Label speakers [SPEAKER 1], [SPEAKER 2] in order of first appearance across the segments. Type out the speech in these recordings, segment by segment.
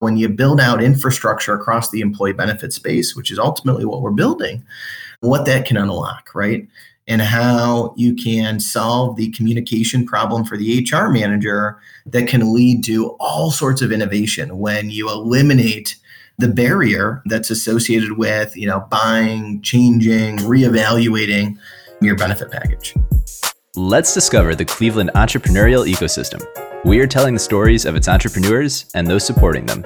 [SPEAKER 1] when you build out infrastructure across the employee benefit space, which is ultimately what we're building, what that can unlock, right? And how you can solve the communication problem for the HR manager that can lead to all sorts of innovation when you eliminate the barrier that's associated with, you know, buying, changing, reevaluating your benefit package.
[SPEAKER 2] Let's discover the Cleveland entrepreneurial ecosystem we are telling the stories of its entrepreneurs and those supporting them.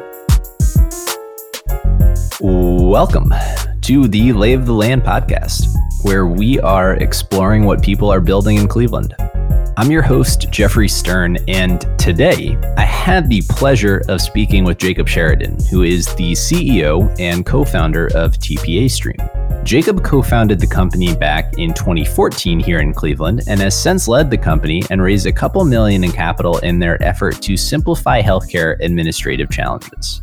[SPEAKER 2] Welcome to the Lay of the Land podcast, where we are exploring what people are building in Cleveland. I'm your host, Jeffrey Stern, and today I had the pleasure of speaking with Jacob Sheridan, who is the CEO and co founder of TPA Stream. Jacob co founded the company back in 2014 here in Cleveland and has since led the company and raised a couple million in capital in their effort to simplify healthcare administrative challenges.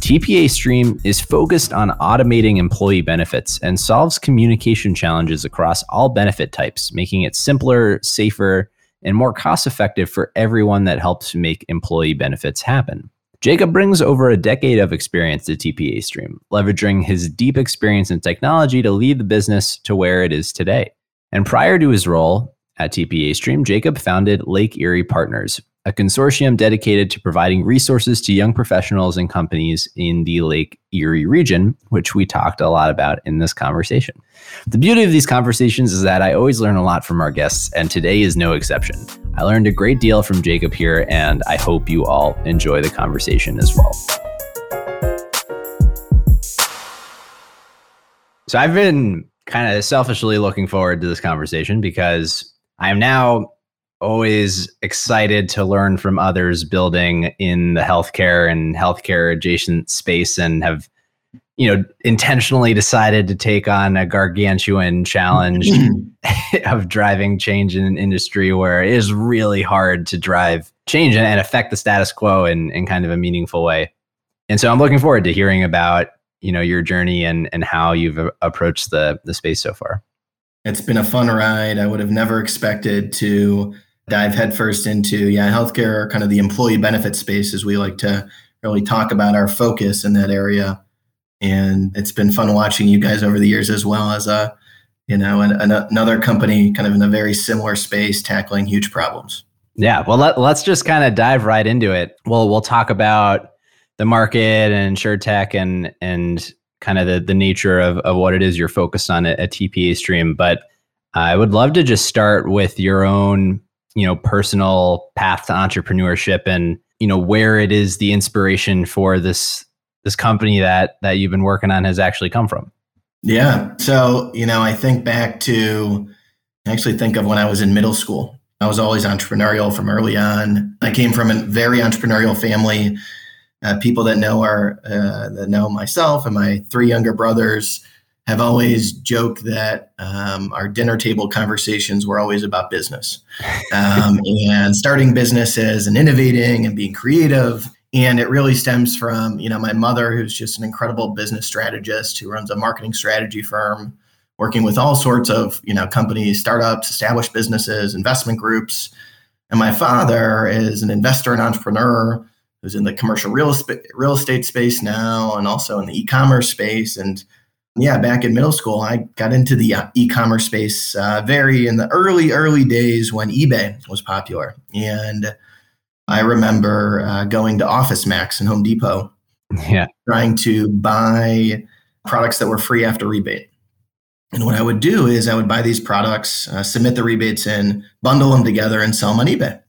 [SPEAKER 2] TPA Stream is focused on automating employee benefits and solves communication challenges across all benefit types, making it simpler, safer, and more cost effective for everyone that helps make employee benefits happen. Jacob brings over a decade of experience to TPA Stream, leveraging his deep experience in technology to lead the business to where it is today. And prior to his role at TPA Stream, Jacob founded Lake Erie Partners, a consortium dedicated to providing resources to young professionals and companies in the Lake Erie region, which we talked a lot about in this conversation. The beauty of these conversations is that I always learn a lot from our guests, and today is no exception. I learned a great deal from Jacob here, and I hope you all enjoy the conversation as well. So I've been kind of selfishly looking forward to this conversation because I am now always excited to learn from others building in the healthcare and healthcare adjacent space and have you know intentionally decided to take on a gargantuan challenge of driving change in an industry where it is really hard to drive change and, affect the status quo in, in kind of a meaningful way. And so i'm looking forward to hearing about you know your journey and and how you've approached the the space so far.
[SPEAKER 1] It's been a fun ride. I would have never expected to dive headfirst into yeah healthcare kind of the employee benefit space as we like to really talk about our focus in that area. And it's been fun watching you guys over the years as well as a you know an, an, another company kind of in a very similar space tackling huge problems.
[SPEAKER 2] Yeah well let, let's just kind of dive right into it. Well we'll talk about the market and sure tech and and kind of the, the nature of, of what it is you're focused on at, at tpa stream. But i would love to just start with your own you know personal path to entrepreneurship and you know where it is the inspiration for this this company that that you've been working on has actually come from.
[SPEAKER 1] Yeah. So you know i think back to I actually think of when i was in middle school. I was always entrepreneurial from early on. I came from a very entrepreneurial family. Uh, people that know our uh, that know myself and my three younger brothers have always joked that um, our dinner table conversations were always about business um, and starting businesses and innovating and being creative. And it really stems from, you know, my mother, who's just an incredible business strategist who runs a marketing strategy firm, working with all sorts of, you know, companies, startups, established businesses, investment groups. And my father is an investor and entrepreneur who's in the commercial real estate, real estate space now and also in the e-commerce space. And yeah, back in middle school, I got into the uh, e-commerce space uh, very in the early, early days when eBay was popular. And I remember uh, going to Office Max and Home Depot,
[SPEAKER 2] yeah,
[SPEAKER 1] trying to buy products that were free after rebate. And what I would do is I would buy these products, uh, submit the rebates in, bundle them together, and sell them on eBay.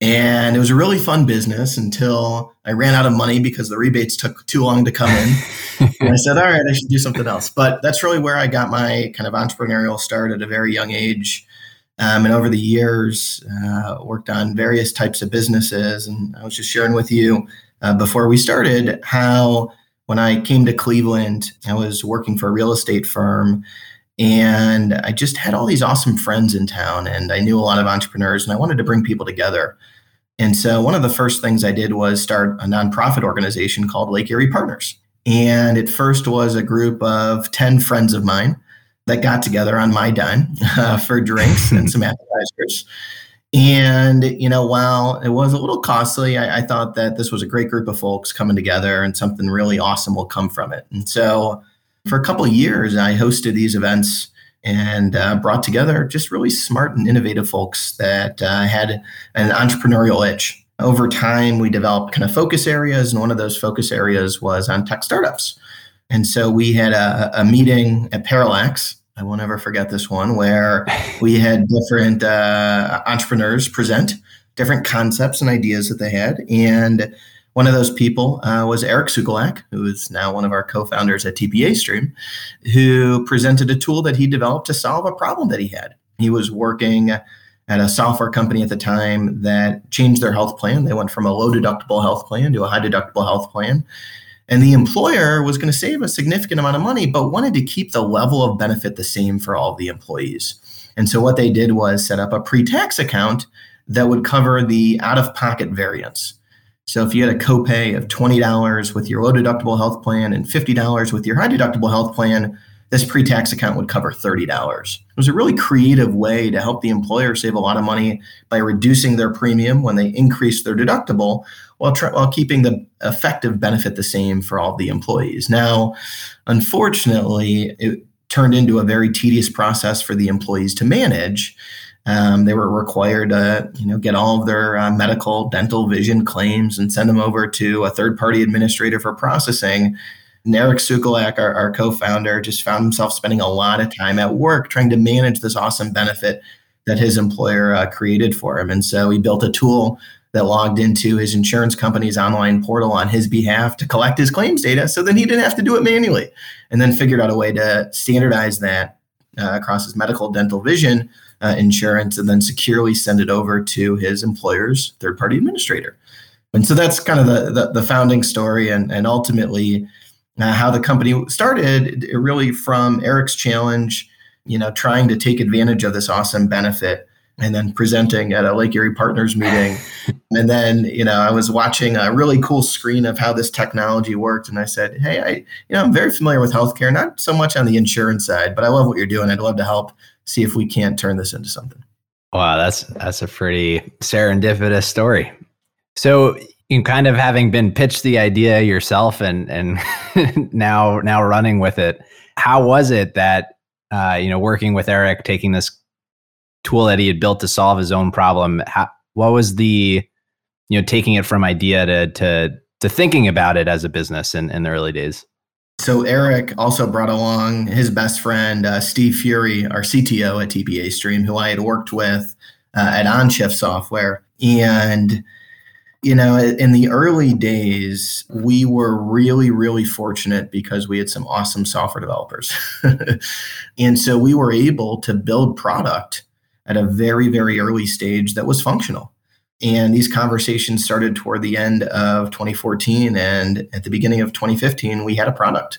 [SPEAKER 1] And it was a really fun business until I ran out of money because the rebates took too long to come in. and I said, all right, I should do something else. But that's really where I got my kind of entrepreneurial start at a very young age. Um, and over the years, uh, worked on various types of businesses. And I was just sharing with you uh, before we started how when I came to Cleveland, I was working for a real estate firm. And I just had all these awesome friends in town, and I knew a lot of entrepreneurs, and I wanted to bring people together. And so, one of the first things I did was start a nonprofit organization called Lake Erie Partners. And it first was a group of 10 friends of mine that got together on my dime uh, for drinks and some appetizers. And, you know, while it was a little costly, I, I, thought that this was a great group of folks coming together and something really awesome will come from it. And so for a couple of years, I hosted these events and uh, brought together just really smart and innovative folks that uh, had an entrepreneurial itch. Over time, we developed kind of focus areas, and one of those focus areas was on tech startups. And so we had a, a meeting at Parallax I will never forget this one where we had different uh, entrepreneurs present different concepts and ideas that they had. And one of those people uh, was Eric Sukulak, who is now one of our co-founders at TPA Stream, who presented a tool that he developed to solve a problem that he had. He was working at a software company at the time that changed their health plan. They went from a low deductible health plan to a high deductible health plan. And the employer was going to save a significant amount of money, but wanted to keep the level of benefit the same for all the employees. And so what they did was set up a pre tax account that would cover the out of pocket variance. So if you had a copay of $20 with your low deductible health plan and $50 with your high deductible health plan, this pre-tax account would cover $30. It was a really creative way to help the employer save a lot of money by reducing their premium when they increase their deductible while, tr- while keeping the effective benefit the same for all the employees. Now, unfortunately, it turned into a very tedious process for the employees to manage. Um, they were required to, you know, get all of their uh, medical, dental, vision claims and send them over to a third-party administrator for processing And Eric Sukulak, our, our co-founder, just found himself spending a lot of time at work trying to manage this awesome benefit that his employer uh, created for him. And so he built a tool that logged into his insurance company's online portal on his behalf to collect his claims data so then he didn't have to do it manually and then figured out a way to standardize that uh, across his medical dental vision uh, insurance and then securely send it over to his employer's third party administrator and so that's kind of the, the, the founding story and, and ultimately uh, how the company started it really from Eric's challenge, you know, trying to take advantage of this awesome benefit and then presenting at a Lake Erie Partners meeting. and then, you know, I was watching a really cool screen of how this technology worked. And I said, Hey, I, you know, I'm very familiar with healthcare, not so much on the insurance side, but I love what you're doing. I'd love to help see if we can't turn this into something.
[SPEAKER 2] Wow, that's that's a pretty serendipitous story. So you kind of having been pitched the idea yourself and and now now running with it how was it that uh, you know working with eric taking this tool that he had built to solve his own problem how, what was the you know taking it from idea to to to thinking about it as a business in, in the early days
[SPEAKER 1] so eric also brought along his best friend uh, steve fury our cto at tpa stream who i had worked with uh, at onshift software and you know, in the early days, we were really, really fortunate because we had some awesome software developers. and so we were able to build product at a very, very early stage that was functional. And these conversations started toward the end of 2014. And at the beginning of 2015, we had a product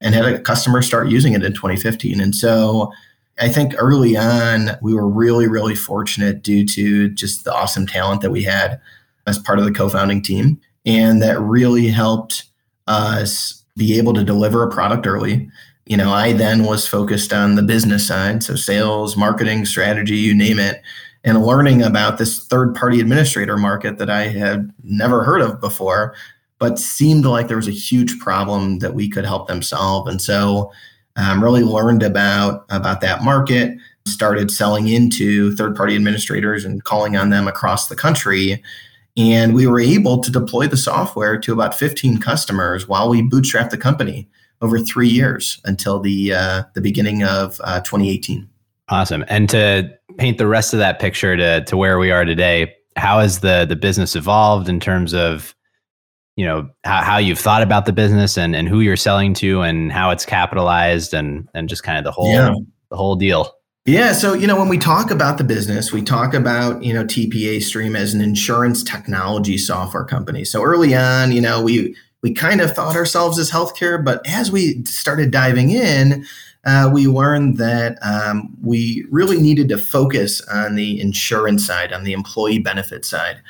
[SPEAKER 1] and had a customer start using it in 2015. And so I think early on, we were really, really fortunate due to just the awesome talent that we had as part of the co-founding team and that really helped us be able to deliver a product early you know i then was focused on the business side so sales marketing strategy you name it and learning about this third party administrator market that i had never heard of before but seemed like there was a huge problem that we could help them solve and so um, really learned about about that market started selling into third party administrators and calling on them across the country and we were able to deploy the software to about 15 customers while we bootstrapped the company over three years until the uh, the beginning of uh, 2018.
[SPEAKER 2] Awesome. And to paint the rest of that picture to to where we are today, how has the the business evolved in terms of you know how, how you've thought about the business and and who you're selling to and how it's capitalized and and just kind of the whole yeah. the whole deal.
[SPEAKER 1] Yeah. So, you know, when we talk about the business, we talk about, you know, TPA Stream as an insurance technology software company. So early on, you know, we, we kind of thought ourselves as healthcare, but as we started diving in, uh, we learned that um, we really needed to focus on the insurance side, on the employee benefit side,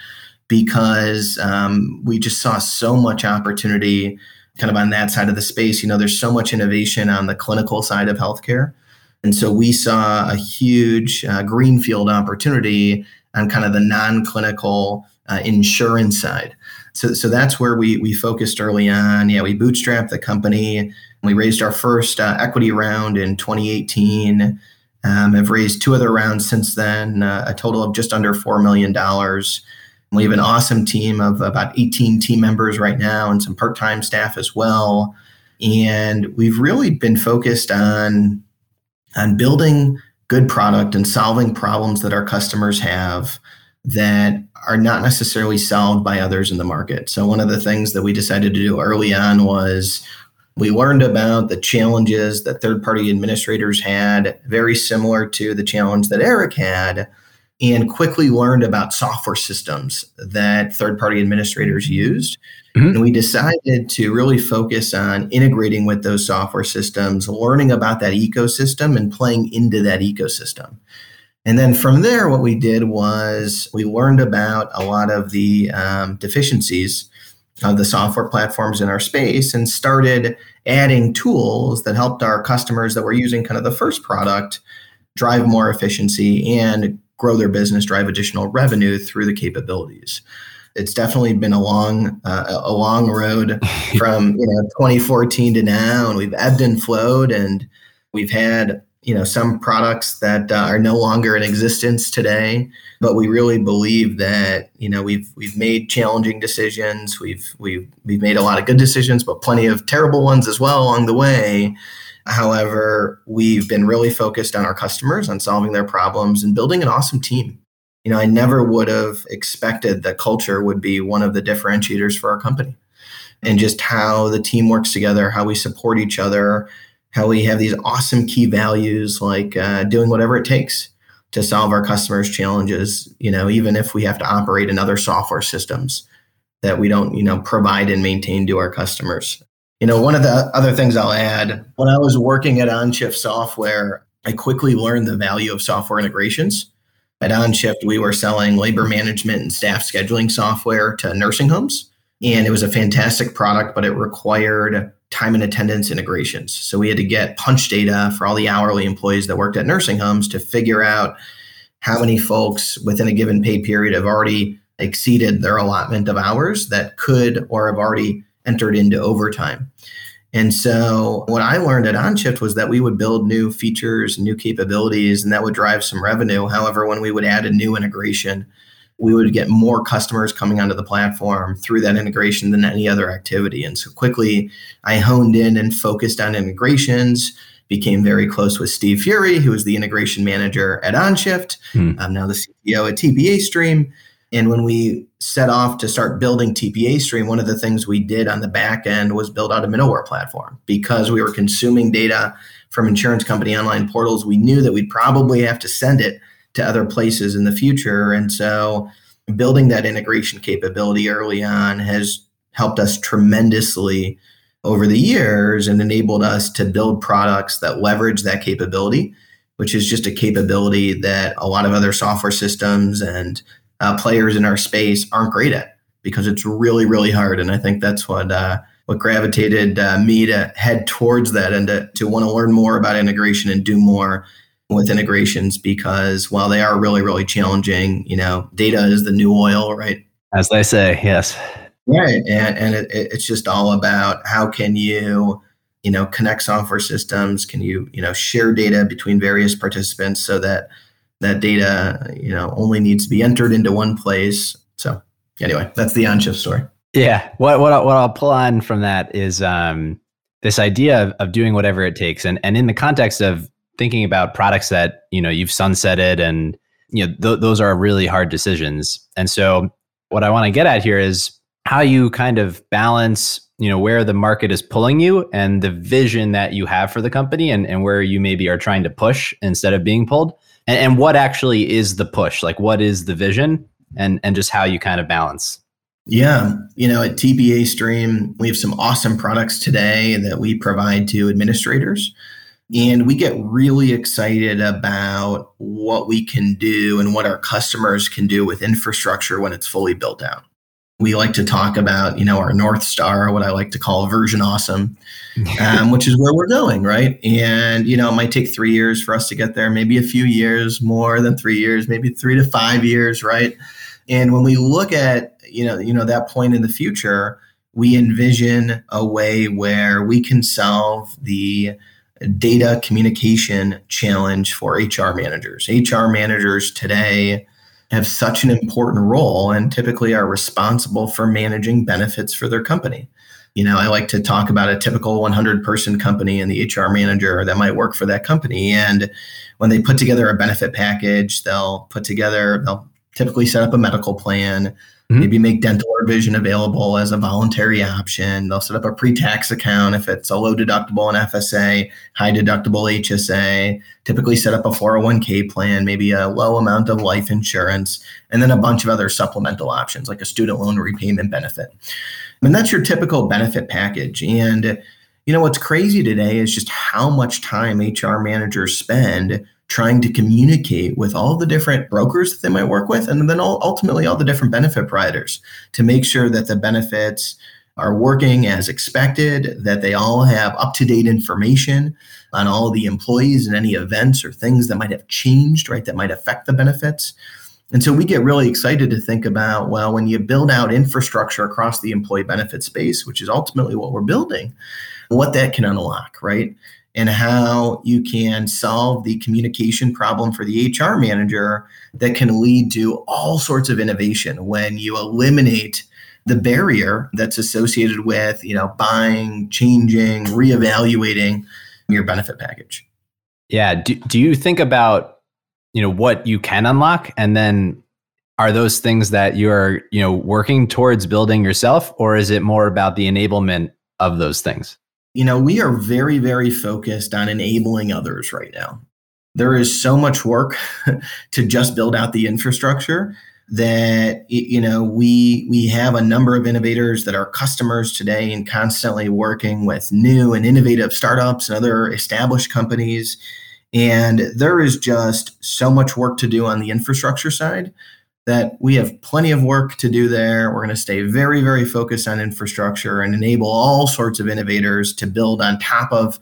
[SPEAKER 1] because um, we just saw so much opportunity kind of on that side of the space. You know, there's so much innovation on the clinical side of healthcare and so we saw a huge uh, greenfield opportunity on kind of the non-clinical uh, insurance side. So, so that's where we we focused early on. Yeah, we bootstrapped the company. We raised our first uh, equity round in 2018. Um, have raised two other rounds since then, uh, a total of just under four million dollars. We have an awesome team of about 18 team members right now, and some part-time staff as well. And we've really been focused on on building good product and solving problems that our customers have that are not necessarily solved by others in the market. So one of the things that we decided to do early on was we learned about the challenges that third party administrators had, very similar to the challenge that Eric had, and quickly learned about software systems that third party administrators used. Mm-hmm. And we decided to really focus on integrating with those software systems, learning about that ecosystem, and playing into that ecosystem. And then from there, what we did was we learned about a lot of the um, deficiencies of the software platforms in our space and started adding tools that helped our customers that were using kind of the first product drive more efficiency and grow their business, drive additional revenue through the capabilities. It's definitely been a long, uh, a long road from you know 2014 to now, and we've ebbed and flowed, and we've had you know some products that uh, are no longer in existence today. But we really believe that you know we've we've made challenging decisions. We've we've we've made a lot of good decisions but plenty of terrible ones as well along the way. However we've been really focused on our customers on solving their problems and building an awesome team. You know i never would have expected that culture would be one of the differentiators for our company. And just how the team works together how we support each other how we have these awesome key values like uh, doing whatever it takes to solve our customers' challenges. You know, even if we have to operate in other software systems that we don't, you know, provide and maintain to our customers. You know, one of the other things I'll add when I was working at OnShift Software, I quickly learned the value of software integrations. At OnShift, we were selling labor management and staff scheduling software to nursing homes. And it was a fantastic product, but it required time and attendance integrations. So we had to get punch data for all the hourly employees that worked at nursing homes to figure out how many folks within a given pay period have already exceeded their allotment of hours that could or have already entered into overtime. And so what I learned at OnShift was that we would build new features, new capabilities, and that would drive some revenue. However, when we would add a new integration, we would get more customers coming onto the platform through that integration than any other activity. And so quickly, I honed in and focused on integrations. Became very close with Steve Fury, who was the integration manager at OnShift. Hmm. I'm now the CEO at TPA Stream. And when we set off to start building TPA Stream, one of the things we did on the back end was build out a middleware platform because we were consuming data from insurance company online portals. We knew that we'd probably have to send it to other places in the future. And so building that integration capability early on has helped us tremendously over the years and enabled us to build products that leverage that capability, which is just a capability that a lot of other software systems and uh, players in our space aren't great at because it's really, really hard. And I think that's what uh, what gravitated uh, me to head towards that and to, to want to learn more about integration and do more with integrations because while they are really, really challenging, you know, data is the new oil, right?
[SPEAKER 2] As they say, yes.
[SPEAKER 1] Right. And, and it, it's just all about how can you, you know, connect software systems? Can you, you know, share data between various participants so that that data, you know, only needs to be entered into one place. So anyway, that's the OnShift story.
[SPEAKER 2] Yeah. What, what, what I'll pull on from that is um, this idea of, of doing whatever it takes. And, and in the context of thinking about products that you know you've sunsetted and you know th- those are really hard decisions. And so what i want to get at here is how you kind of balance you know where the market is pulling you and the vision that you have for the company and, and where you maybe are trying to push instead of being pulled. And, and what actually is the push? Like what is the vision? And and just how you kind of balance.
[SPEAKER 1] Yeah, you know, at TPA Stream, we have some awesome products today that we provide to administrators. And we get really excited about what we can do and what our customers can do with infrastructure when it's fully built out. we like to talk about, you know, our North Star, what I like to call version awesome, um, which is where we're going, right? And, you know, it might take three years for us to get there, maybe a few years, more than three years, maybe three to five years, right? And when we look at, you know, you know, that point in the future, we envision a way where we can solve the data communication challenge for HR managers. HR managers today have such an important role and typically are responsible for managing benefits for their company. You know, I like to talk about a typical 100 person company and the HR manager that might work for that company. And when they put together a benefit package, they'll put together, they'll typically set up a medical plan, Mm-hmm. Maybe make dental or vision available as a voluntary option. They'll set up a pre-tax account if it's a low deductible and FSA, high deductible HSA. Typically set up a 401k plan, maybe a low amount of life insurance, and then a bunch of other supplemental options like a student loan repayment benefit. And that's your typical benefit package. And you know what's crazy today is just how much time HR managers spend trying to communicate with all the different brokers that they might work with, and then ultimately all the different benefit providers to make sure that the benefits are working as expected, that they all have up to date information on all the employees and any events or things that might have changed, right, that might affect the benefits. And so we get really excited to think about well, when you build out infrastructure across the employee benefit space, which is ultimately what we're building, what that can unlock, right? And how you can solve the communication problem for the HR manager that can lead to all sorts of innovation when you eliminate the barrier that's associated with, you know, buying, changing, reevaluating your benefit package.
[SPEAKER 2] Yeah, do, do you think about, you know, what you can unlock and then are those things that you're, you know, working towards building yourself or is it more about the enablement of those things?
[SPEAKER 1] You know, we are very, very focused on enabling others right now. There is so much work to just build out the infrastructure that you know we we have a number of innovators that are customers today and constantly working with new and innovative startups and other established companies and there is just so much work to do on the infrastructure side that we have plenty of work to do there. We're going to stay very, very focused on infrastructure and enable all sorts of innovators to build on top of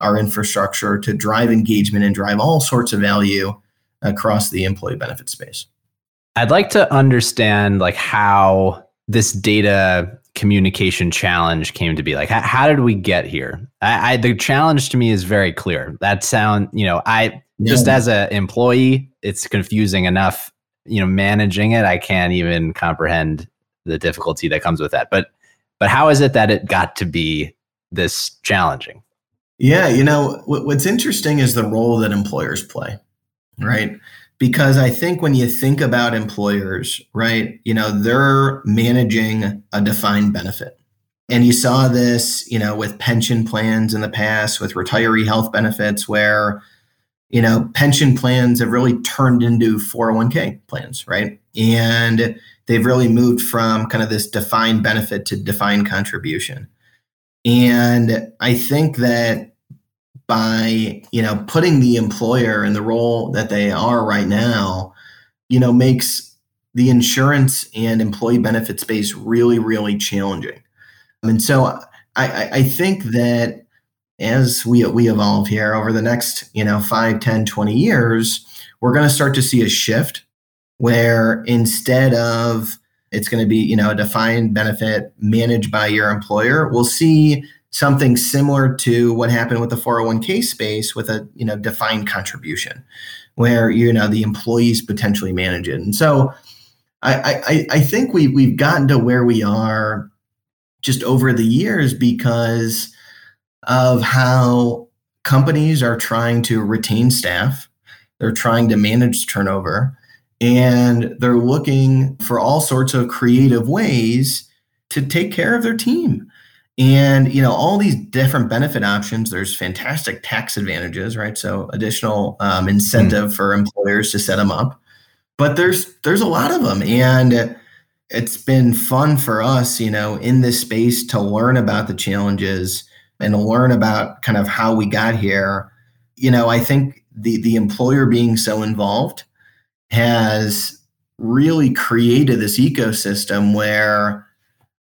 [SPEAKER 1] our infrastructure to drive engagement and drive all sorts of value across the employee benefit space.
[SPEAKER 2] I'd like to understand like how this data communication challenge came to be. Like, how, how did we get here? I, I, the challenge to me is very clear. That sound, you know, I yeah. just as an employee, it's confusing enough you know managing it i can't even comprehend the difficulty that comes with that. But but how is it that it got to be this challenging?
[SPEAKER 1] Yeah you know what's interesting is the role that employers play right? Because i think when you think about employers right you know they're managing a defined benefit. And you saw this you know with pension plans in the past with retiree health benefits where you know, pension plans have really turned into 401k plans, right? And they've really moved from kind of this defined benefit to defined contribution. And I think that by, you know, putting the employer in the role that they are right now, you know, makes the insurance and employee benefit space really, really challenging. And so I, I think that as we we evolve here over the next you know 5 10 20 years we're going to start to see a shift where instead of it's going to be you know a defined benefit managed by your employer we'll see something similar to what happened with the 401k space with a you know defined contribution where you know the employees potentially manage it. And so i i, I think we we've gotten to where we are just over the years because of how companies are trying to retain staff, they're trying to manage turnover, and they're looking for all sorts of creative ways to take care of their team. And you know all these different benefit options. There's fantastic tax advantages, right? So additional um, incentive mm. for employers to set them up. But there's there's a lot of them, and it's been fun for us, you know, in this space to learn about the challenges and learn about kind of how we got here, you know, I think the the employer being so involved has really created this ecosystem where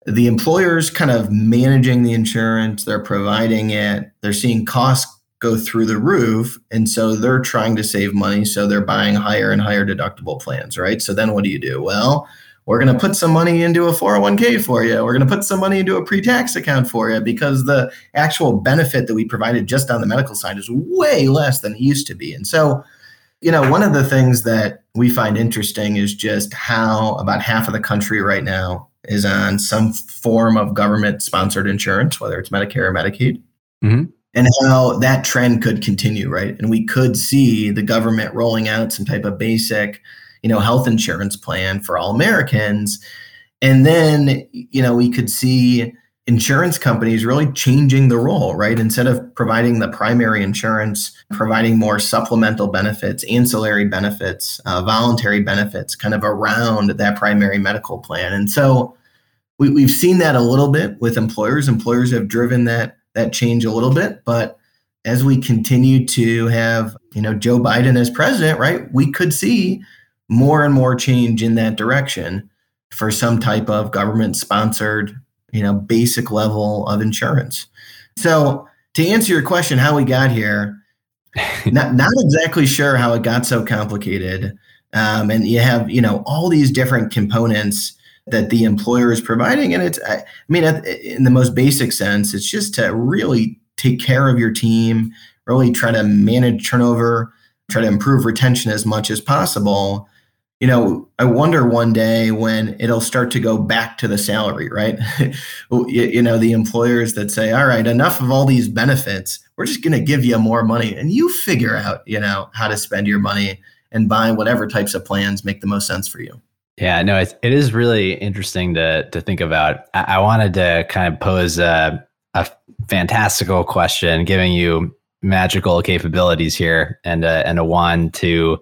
[SPEAKER 1] the employer's kind of managing the insurance, they're providing it, they're seeing costs go through the roof. And so they're trying to save money. So they're buying higher and higher deductible plans, right? So then what do you do? Well, we're going to put some money into a 401k for you. We're going to put some money into a pre tax account for you because the actual benefit that we provided just on the medical side is way less than it used to be. And so, you know, one of the things that we find interesting is just how about half of the country right now is on some form of government sponsored insurance, whether it's Medicare or Medicaid. Mm-hmm. And how that trend could continue, right? And we could see the government rolling out some type of basic, you know, health insurance plan for all Americans. And then, you know, we could see insurance companies really changing the role, right? Instead of providing the primary insurance, providing more supplemental benefits, ancillary benefits, uh, voluntary benefits kind of around that primary medical plan. And so we, we've seen that a little bit with employers. Employers have driven that that change a little bit, but as we continue to have, you know, Joe Biden as president, right, we could see more and more change in that direction for some type of government sponsored you know, basic level of insurance. So to answer your question, how we got here, not not exactly sure how it got so complicated. Um, and you have you know all these different components that the employer is providing, and it's I mean in the most basic sense, it's just to really take care of your team, really try to manage turnover, try to improve retention as much as possible you know, I wonder one day when it'll start to go back to the salary, right? you, you, know, the employers that say, all right, enough of all these benefits. We're just going to give you more money and you figure out, you know, how to spend your money and buy whatever types of plans make the most sense for you.
[SPEAKER 2] Yeah, no, it's, it is really interesting to to think about. I, I wanted to kind of pose a, a fantastical question, giving you magical capabilities here and a, and a wand to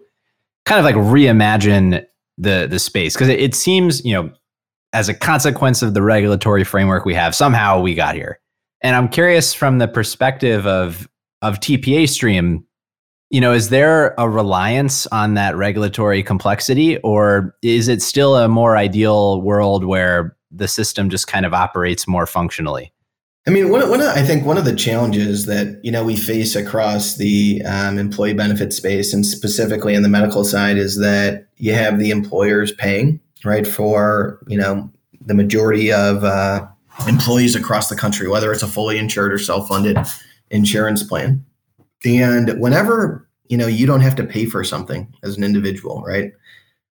[SPEAKER 2] kind of like reimagine the the space. Because it, it seems you know as a consequence of the regulatory framework we have somehow we got here. And i'm curious from the perspective of of tpa stream you know is there a reliance on that regulatory complexity or is it still a more ideal world where the system just kind of operates more functionally
[SPEAKER 1] I mean, one, one of, I think one of the challenges that you know we face across the um, employee benefit space, and specifically in the medical side, is that you have the employers paying right for you know the majority of uh, employees across the country, whether it's a fully insured or self-funded insurance plan. And whenever you know you don't have to pay for something as an individual, right?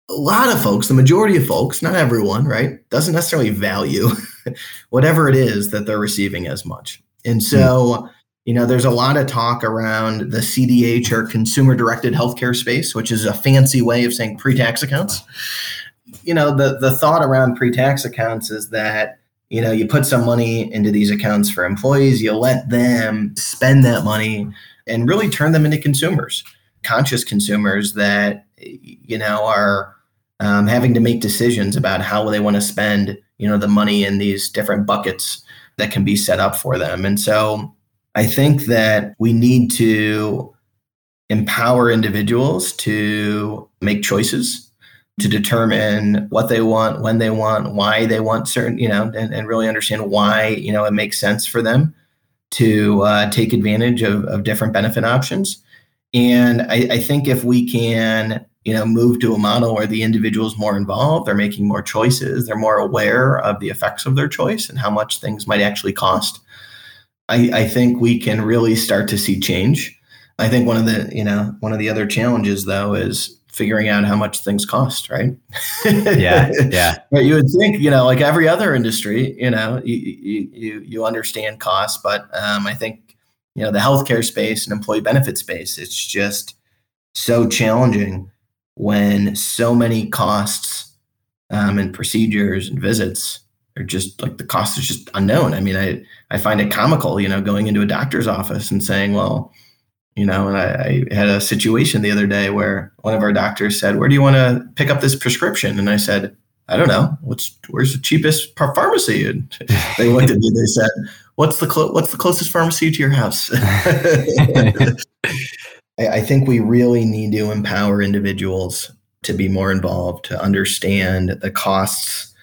[SPEAKER 1] a lot of folks, the majority of folks, not everyone, right, doesn't necessarily value whatever it is that they're receiving as much. And so, mm. you know, there's a lot of talk around the CDH or consumer directed healthcare space, which is a fancy way of saying pre tax accounts. You know, the, the thought around pre tax accounts is that, you know, you put some money into these accounts for employees, you let them spend that money and really turn them into consumers, conscious consumers that, you know, are um, having to make decisions about how they want to spend you know the money in these different buckets that can be set up for them. And so i think that we need to empower individuals to make choices to determine what they want when they want why they want certain you know and, and really understand why you know it makes sense for them to uh, take advantage of, of different benefit options. And I, I think if we can you know move to a model where the individual is more involved they're making more choices they're more aware of the effects of their choice and how much things might actually cost. I, I, think we can really start to see change. I think one of the you know one of the other challenges though is figuring out how much things cost right?
[SPEAKER 2] Yeah yeah.
[SPEAKER 1] But you would think you know like every other industry you know you you, you understand costs but um, i think you know the healthcare space and employee benefit space it's just so challenging when so many costs um, and procedures and visits are just like the cost is just unknown. I mean, I I find it comical, you know, going into a doctor's office and saying, well, you know, and I, I had a situation the other day where one of our doctors said, "Where do you want to pick up this prescription?" And I said, "I don't know. What's where's the cheapest pharmacy?" And they looked at me. They said, "What's the clo- what's the closest pharmacy to your house?" I, I think we really need to empower individuals to be more involved, to understand the costs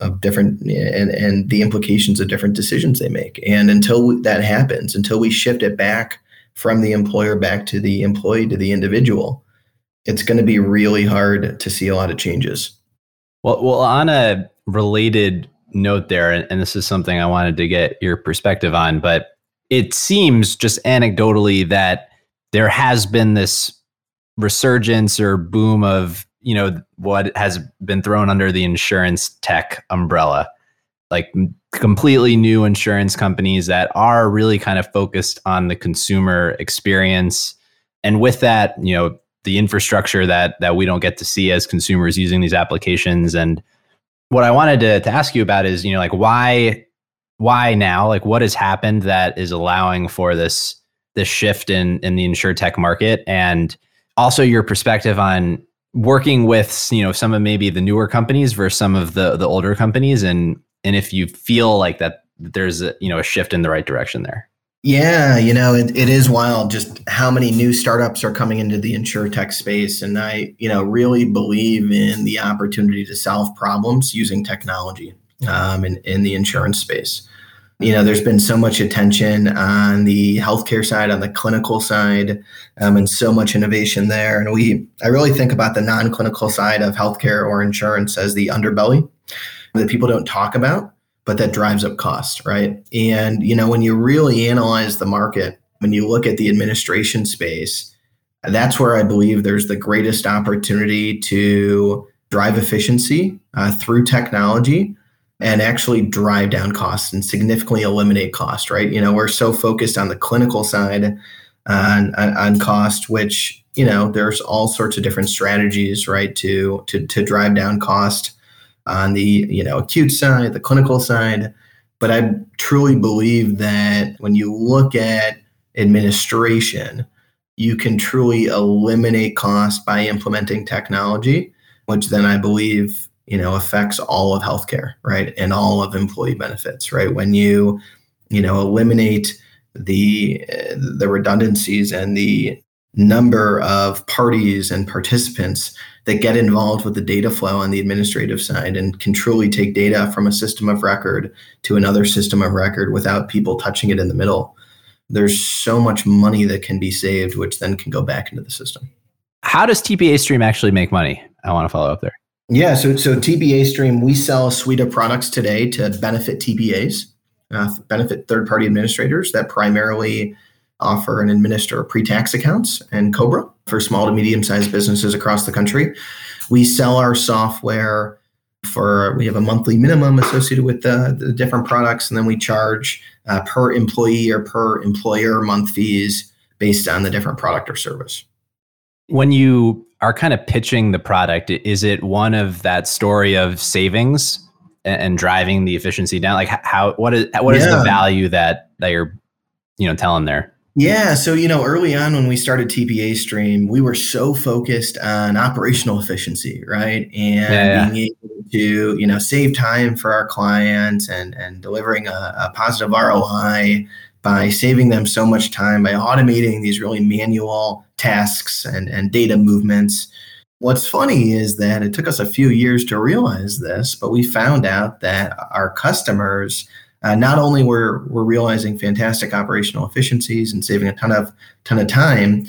[SPEAKER 1] of different and, and the implications of different decisions they make. And until that happens, until we shift it back from the employer back to the employee to the individual, it's going to be really hard to see a lot of changes.
[SPEAKER 2] Well, well, on a related note there, and, and this is something I wanted to get your perspective on, but it seems just anecdotally that there has been this resurgence or boom of you know what has been thrown under the insurance tech umbrella. Like completely new insurance companies that are really kind of focused on the consumer experience. And with that you know the infrastructure that that we don't get to see as consumers using these applications. And what i wanted to, to ask you about is you know like why why now? Like what has happened that is allowing for this this shift in in the insure tech market and also your perspective on working with you know some of maybe the newer companies versus some of the the older companies and and if you feel like that there's a you know a shift in the right direction there.
[SPEAKER 1] Yeah you know it, it is wild just how many new startups are coming into the insure tech space and i you know really believe in the opportunity to solve problems using technology um, in, in the insurance space you know, there's been so much attention on the healthcare side, on the clinical side, um, and so much innovation there. And we, I really think about the non-clinical side of healthcare or insurance as the underbelly that people don't talk about, but that drives up cost, right? And you know, when you really analyze the market, when you look at the administration space, that's where I believe there's the greatest opportunity to drive efficiency uh, through technology and actually drive down costs and significantly eliminate cost, right? You know, we're so focused on the clinical side on, on cost, which, you know, there's all sorts of different strategies, right, to, to, to drive down cost on the, you know, acute side, the clinical side. But I truly believe that when you look at administration, you can truly eliminate cost by implementing technology, which then I believe you know affects all of healthcare right? And all of employee benefits right? When you you know eliminate the uh, the redundancies and the number of parties and participants that get involved with the data flow on the administrative side and can truly take data from a system of record to another system of record without people touching it in the middle there's so much money that can be saved which then can go back into the system.
[SPEAKER 2] How does tpa stream actually make money? I want to follow up there
[SPEAKER 1] yeah, so so TPA Stream, we sell a suite of products today to benefit TPAs, uh, benefit third party administrators that primarily offer and administer pre-tax accounts and Cobra for small to medium sized businesses across the country. We sell our software for we have a monthly minimum associated with the, the different products, and then we charge uh, per employee or per employer month fees based on the different product or service.
[SPEAKER 2] When you are kind of pitching the product, is it one of that story of savings and, and driving the efficiency down? Like how what is what yeah. is the value that that you're you know telling there?
[SPEAKER 1] Yeah, so you know, early on when we started TPA Stream, we were so focused on operational efficiency, right, and yeah, being able to you know save time for our clients and and delivering a, a positive ROI by saving them so much time by automating these really manual tasks and, and data movements. What's funny is that it took us a few years to realize this, but we found out that our customers uh, not only were, were realizing fantastic operational efficiencies and saving a ton of ton of time,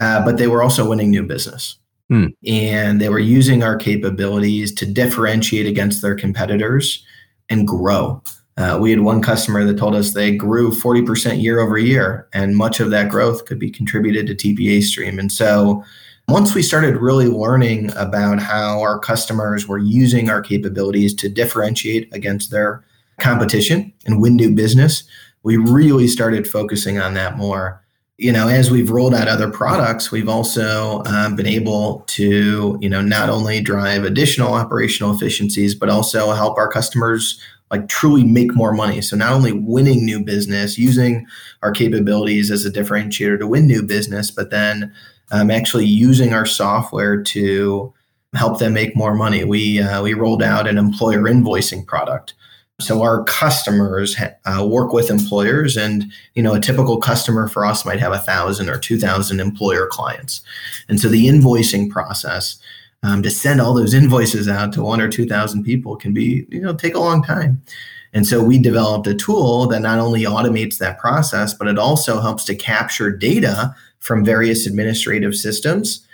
[SPEAKER 1] uh, but they were also winning new business. Hmm. And they were using our capabilities to differentiate against their competitors and grow. Uh, we had one customer that told us they grew 40% year over year, and much of that growth could be contributed to TPA Stream. And so, once we started really learning about how our customers were using our capabilities to differentiate against their competition and win new business, we really started focusing on that more. You know, as we've rolled out other products, we've also um, been able to, you know, not only drive additional operational efficiencies, but also help our customers like truly make more money. So not only winning new business, using our capabilities as a differentiator to win new business, but then um, actually using our software to help them make more money. We uh, we rolled out an employer invoicing product. So our customers uh, work with employers, and you know a typical customer for us might have a thousand or two thousand employer clients, and so the invoicing process um, to send all those invoices out to one or 2,000 people can be, you know, take a long time. And so we developed a tool that not only automates that process, but it also helps to capture data from various administrative systems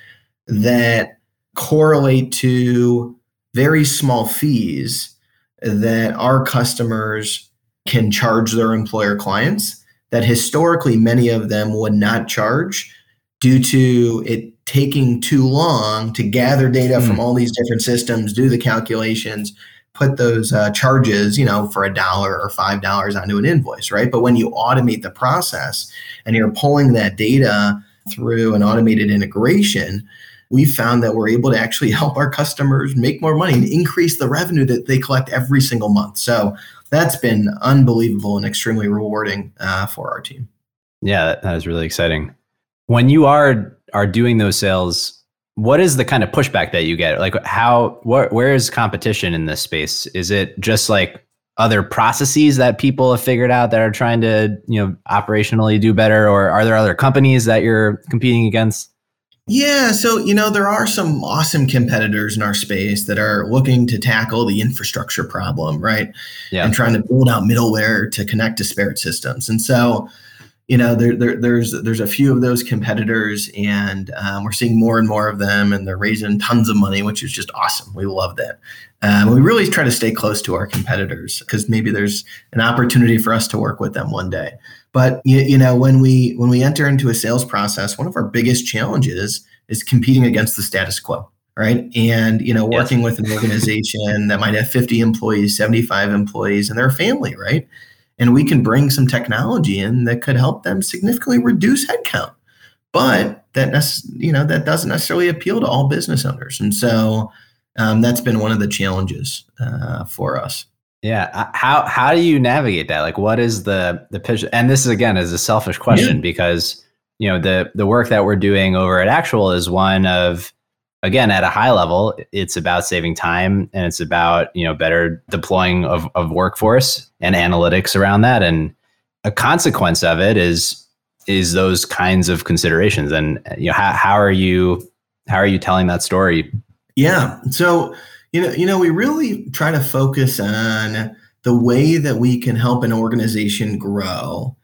[SPEAKER 1] that correlate to very small fees that our customers can charge their employer clients that historically many of them would not charge due to it taking too long to gather data mm. from hmm. all these different systems, do the calculations, put those uh, charges, you know, for a dollar or five dollars onto an invoice, right? But when you automate the process and you're pulling that data through an automated integration, we found that we're able to actually help our customers make more money and increase the revenue that they collect every single month. So that's been unbelievable and extremely rewarding uh, for our team.
[SPEAKER 2] Yeah, that is really exciting. When you are are doing those sales, what is the kind of pushback that you get? Like, how what where is competition in this space? Is it just like other processes that people have figured out that are trying to you know operationally do better, or are there other companies that you're competing against?
[SPEAKER 1] Yeah, so you know there are some awesome competitors in our space that are looking to tackle the infrastructure problem, right? Yeah. And trying to build out middleware to connect disparate systems. And so, you know, there, there there's there's a few of those competitors, and um, we're seeing more and more of them, and they're raising tons of money, which is just awesome. We love that. Um, we really try to stay close to our competitors because maybe there's an opportunity for us to work with them one day. But you, you know, when we when we enter into a sales process, one of our biggest challenges is competing against the status quo, right? And you know, working yes. with an organization that might have 50 employees, 75 employees, and their family, right? And we can bring some technology in that could help them significantly reduce headcount. But that you know that doesn't necessarily appeal to all business owners, and so um, that's been one of the challenges uh, for us.
[SPEAKER 2] Yeah. Uh, how how do you navigate that? Like what is the the pitch? And this is again is a selfish question yeah. because you know the the work that we're doing over at Actual is one of again at a high level it's about saving time and it's about you know better deploying of, of workforce and analytics around that. And a consequence of it is is those kinds of considerations. And you know how, how are you how are you telling that story?
[SPEAKER 1] Yeah. So you know, you know, we really try to focus on the way that we can help an organization grow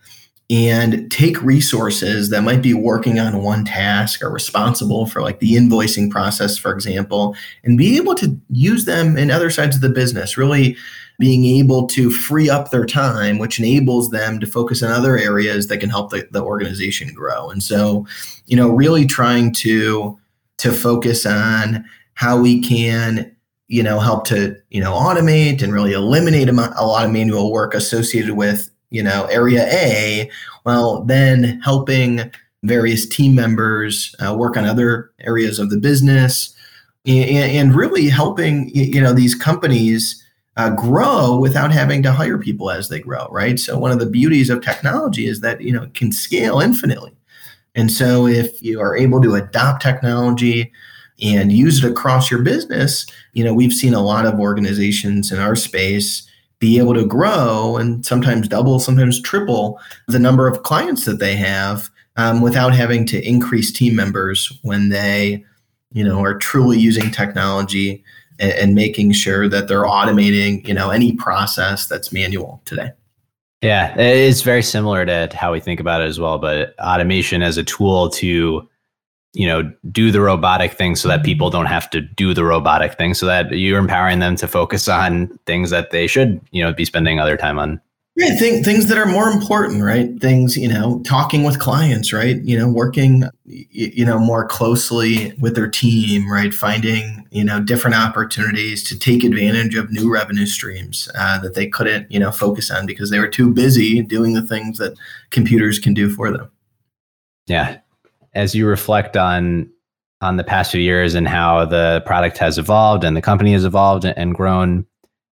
[SPEAKER 1] and take resources that might be working on one task or responsible for like the invoicing process for example and be able to use them in other sides of the business really being able to free up their time which enables them to focus on other areas that can help the, the organization grow. And so you know really trying to to focus on how we can you know, help to, you know, automate and really eliminate a, a lot of manual work associated with, you know, area A, well, then helping various team members uh, work on other areas of the business and, and really helping, you know, these companies uh, grow without having to hire people as they grow, right? So one of the beauties of technology is that, you know, it can scale infinitely. And so if you are able to adopt technology, and use it across your business, you know, we've seen a lot of organizations in our space be able to grow and sometimes double, sometimes triple the number of clients that they have um, without having to increase team members when they, you know, are truly using technology and, and making sure that they're automating, you know, any process that's manual today.
[SPEAKER 2] Yeah, it's very similar to how we think about it as well. But automation as a tool to you know do the robotic thing so that people don't have to do the robotic thing so that you're empowering them to focus on things that they should you know be spending other time on.
[SPEAKER 1] Yeah think, things that are more important right? Things you know talking with clients right? You know working you know more closely with their team right? Finding you know different opportunities to take advantage of new revenue streams uh, that they couldn't you know focus on because they were too busy doing the things that computers can do for them.
[SPEAKER 2] Yeah as you reflect on on the past few years and how the product has evolved and the company has evolved and grown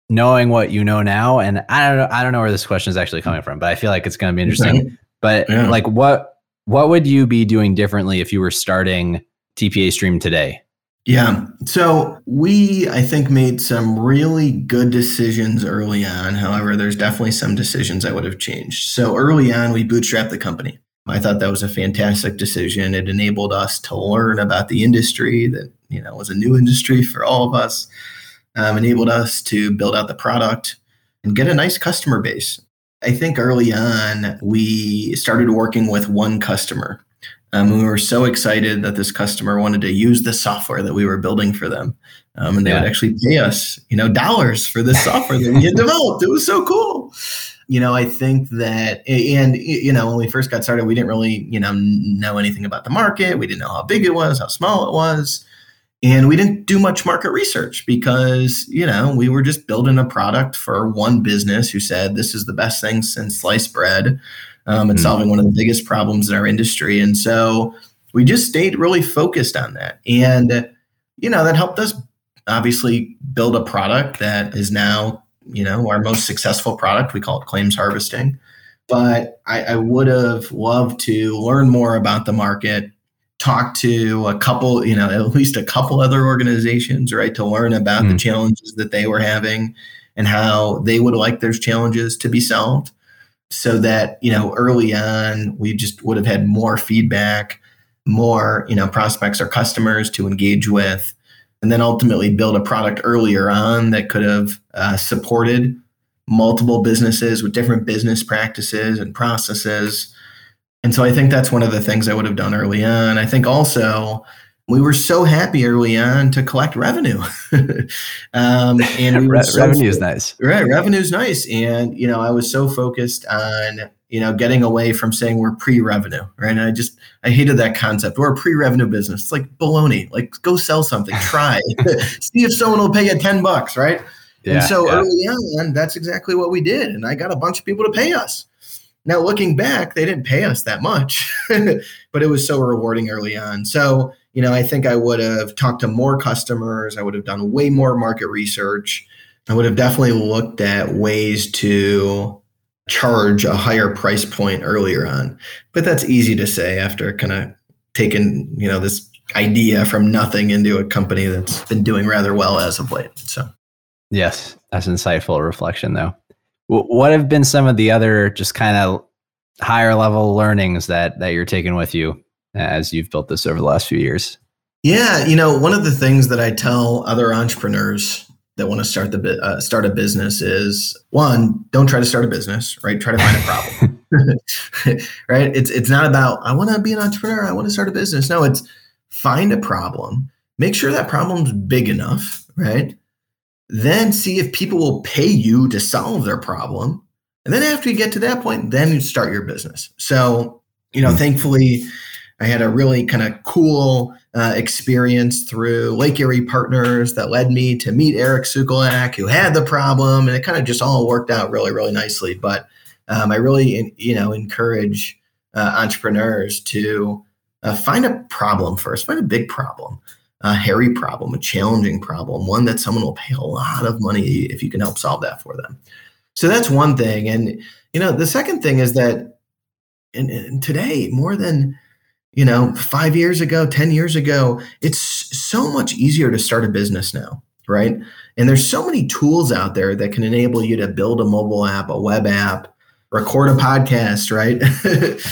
[SPEAKER 2] knowing what you know now and i don't know i don't know where this question is actually coming from but i feel like it's going to be interesting. But yeah. like what what would you be doing differently if you were starting TPA Stream today?
[SPEAKER 1] Yeah. So we i think made some really good decisions early on. However there's definitely some decisions i would have changed. So early on we bootstrapped the company I thought that was a fantastic decision. It enabled us to learn about the industry that you know was a new industry for all of us. Um, enabled us to build out the product and get a nice customer base. I think early on we started working with one customer. Um, we were so excited that this customer wanted to use the software that we were building for them, um, and they yeah. would actually pay us, you know, dollars for this software that we had developed. It was so cool you know, I think that, and, you know, when we first got started, we didn't really, you know, know anything about the market. We didn't know how big it was, how small it was. And we didn't do much market research because, you know, we were just building a product for one business who said, this is the best thing since sliced bread um, and mm-hmm. solving one of the biggest problems in our industry. And so we just stayed really focused on that. And, you know, that helped us obviously build a product that is now you know, our most successful product. We call it claims harvesting. But I, I would have loved to learn more about the market, talk to a couple, you know, at least a couple other organizations, right, to learn about mm. the hmm. challenges that they were having and how they would like those challenges to be solved so that you know early on we just would have had more feedback more you know prospects or customers to engage with and then ultimately build a product earlier on that could have uh, supported multiple businesses with different business practices and processes. And so I think that's one of the things I would have done early on. I think also we were so happy early on to collect revenue.
[SPEAKER 2] um, and we Re- so revenue is nice.
[SPEAKER 1] Right. Revenue is nice. And, you know, I was so focused on you know, getting away from saying we're pre-revenue, right? And I just I hated that concept. We're a pre-revenue business. It's like baloney. Like go sell something, try, see if someone will pay you ten bucks, right? Yeah, and so yeah. early on, that's exactly what we did, and I got a bunch of people to pay us. Now looking back, they didn't pay us that much, but it was so rewarding early on. So you know, I think I would have talked to more customers. I would have done way more market research. I would have definitely looked at ways to charge a higher price point earlier on. But that's easy to say after kind of taking, you know, this idea from nothing into a company that's been doing rather well as of late. So,
[SPEAKER 2] yes, that's insightful reflection though. What have been some of the other just kind of higher level learnings that that you're taking with you as you've built this over the last few years?
[SPEAKER 1] Yeah, you know, one of the things that I tell other entrepreneurs that want to start the uh, start a business is one don't try to start a business right? Try to find a problem. Right? It's it's not about i want to be an entrepreneur i want to start a business. No it's find a problem make sure that problem's big enough right? Then see if people will pay you to solve their problem and then after you get to that point then you start your business. So you know mm-hmm. thankfully i had a really kind of cool uh, experience through Lake Erie Partners that led me to meet Eric Sukulak, who had the problem, and it kind of just all worked out really, really nicely. But um, I really, you know, encourage uh, entrepreneurs to uh, find a problem first, find a big problem, a hairy problem, a challenging problem, one that someone will pay a lot of money if you can help solve that for them. So that's one thing, and you know, the second thing is that, and today more than you know, five years ago, 10 years ago, it's so much easier to start a business now, right? And there's so many tools out there that can enable you to build a mobile app, a web app, record a podcast, right?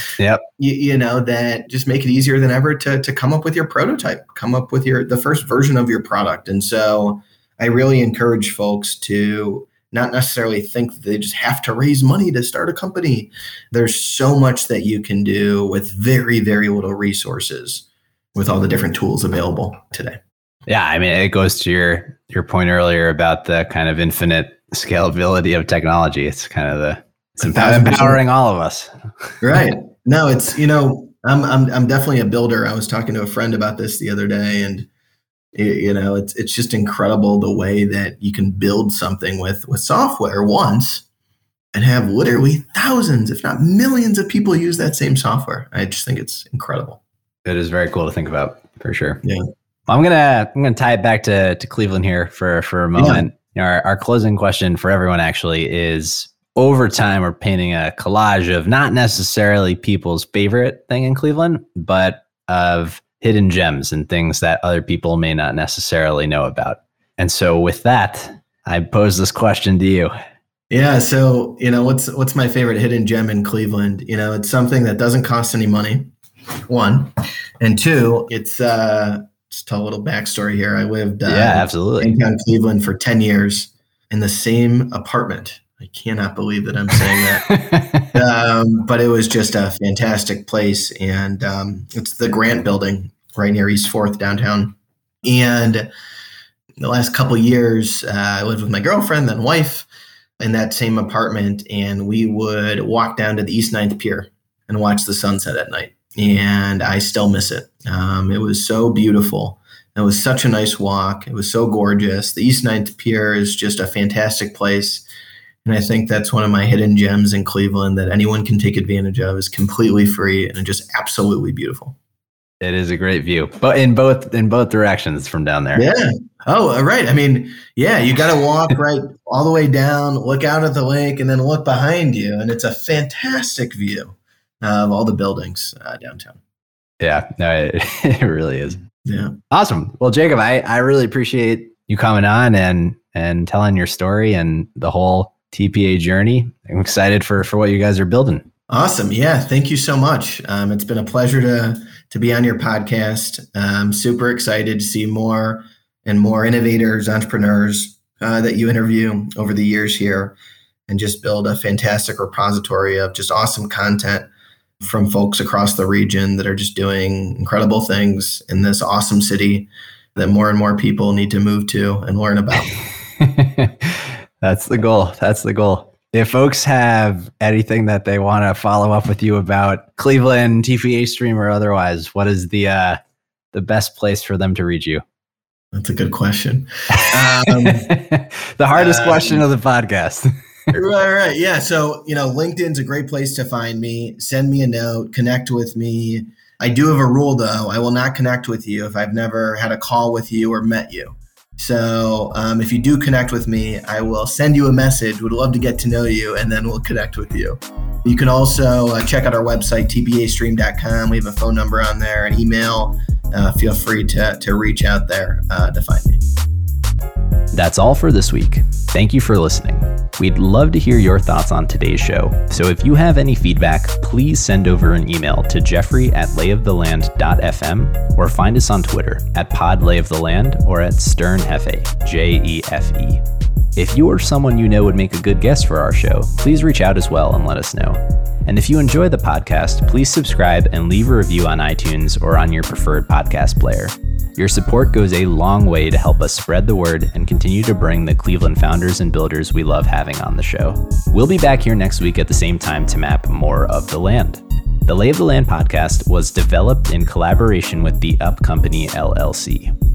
[SPEAKER 2] yep.
[SPEAKER 1] You, you, know, that just make it easier than ever to, to come up with your prototype, come up with your the first version of your product. And so I really encourage folks to not necessarily think that they just have to raise money to start a company. There's so much that you can do with very, very little resources with all the different tools available today.
[SPEAKER 2] Yeah, I mean, it goes to your your point earlier about the kind of infinite scalability of technology. It's kind of the it's empowering all of us.
[SPEAKER 1] right. No, it's you know, I'm I'm I'm definitely a builder. I was talking to a friend about this the other day, and you know it's it's just incredible the way that you can build something with with software once and have literally thousands if not millions of people use that same software. I just think it's incredible.
[SPEAKER 2] It is very cool to think about for sure.
[SPEAKER 1] Yeah.
[SPEAKER 2] I'm gonna i'm gonna tie it back to to cleveland here for for a moment. Yeah. you know, our, our closing question for everyone actually is over time we're painting a collage of not necessarily people's favorite thing in cleveland but of hidden gems and things that other people may not necessarily know about. And so, with that, I pose this question to you
[SPEAKER 1] Yeah, so you know what's what's my favorite hidden gem in Cleveland? You know, it's something that doesn't cost any money. One, and two, it's uh, just tell a little backstory here. I lived uh,
[SPEAKER 2] yeah, absolutely
[SPEAKER 1] in Cleveland for ten years in the same apartment. I cannot believe that I'm saying that, um, but it was just a fantastic place, and um, it's the Grant Building right near East Fourth downtown. And the last couple years, uh, I lived with my girlfriend, then wife in that same apartment, and we would walk down to the East Ninth Pier and watch the sunset at night. And I still miss it. Um, it was so beautiful. It was such a nice walk. It was so gorgeous. The East Ninth Pier is just a fantastic place. And I think that's one of my hidden gems in Cleveland that anyone can take advantage of. is completely free and just absolutely beautiful.
[SPEAKER 2] It is a great view, but in both in both directions from down there.
[SPEAKER 1] Yeah. Oh, right. I mean, yeah, you got to walk right all the way down, look out at the lake, and then look behind you, and it's a fantastic view of all the buildings uh, downtown.
[SPEAKER 2] Yeah, no, it, it really is.
[SPEAKER 1] Yeah.
[SPEAKER 2] Awesome. Well, Jacob, I, I really appreciate you coming on and and telling your story and the whole TPA journey. I'm excited for for what you guys are building.
[SPEAKER 1] Awesome. Yeah. Thank you so much. Um, it's been a pleasure to to be on your podcast. I'm super excited to see more and more innovators, entrepreneurs uh, that you interview over the years here, and just build a fantastic repository of just awesome content from folks across the region that are just doing incredible things in this awesome city that more and more people need to move to and learn about.
[SPEAKER 2] That's the goal. That's the goal if folks have anything that they want to follow up with you about Cleveland, TPA Stream, or otherwise, what is the uh, the best place for them to reach you?
[SPEAKER 1] That's a good question.
[SPEAKER 2] Um, the hardest um, question of the podcast.
[SPEAKER 1] right, right. Yeah. So, you know, LinkedIn's a great place to find me. Send me a note, connect with me. I do have a rule though. I will not connect with you if I've never had a call with you or met you. So um, if you do connect with me, I will send you a message. Would love to get to know you, and then we'll connect with you. You can also uh, check out our website, tpastream.com. We have a phone number on there, an email. Uh, feel free to, to reach out there uh, to find me.
[SPEAKER 2] That's all for this week. Thank you for listening. We'd love to hear your thoughts on today's show, so if you have any feedback, please send over an email to jeffrey at layoftheland.fm or find us on Twitter at podlayoftheland or at sternjefe, J-E-F-E. If you or someone you know would make a good guest for our show, please reach out as well and let us know. And if you enjoy the podcast, please subscribe and leave a review on iTunes or on your preferred podcast player. Your support goes a long way to help us spread the word and continue to bring the Cleveland founders and builders we love having on the show. We'll be back here next week at the same time to map more of the land. The Lay of the Land podcast was developed in collaboration with the Up Company LLC.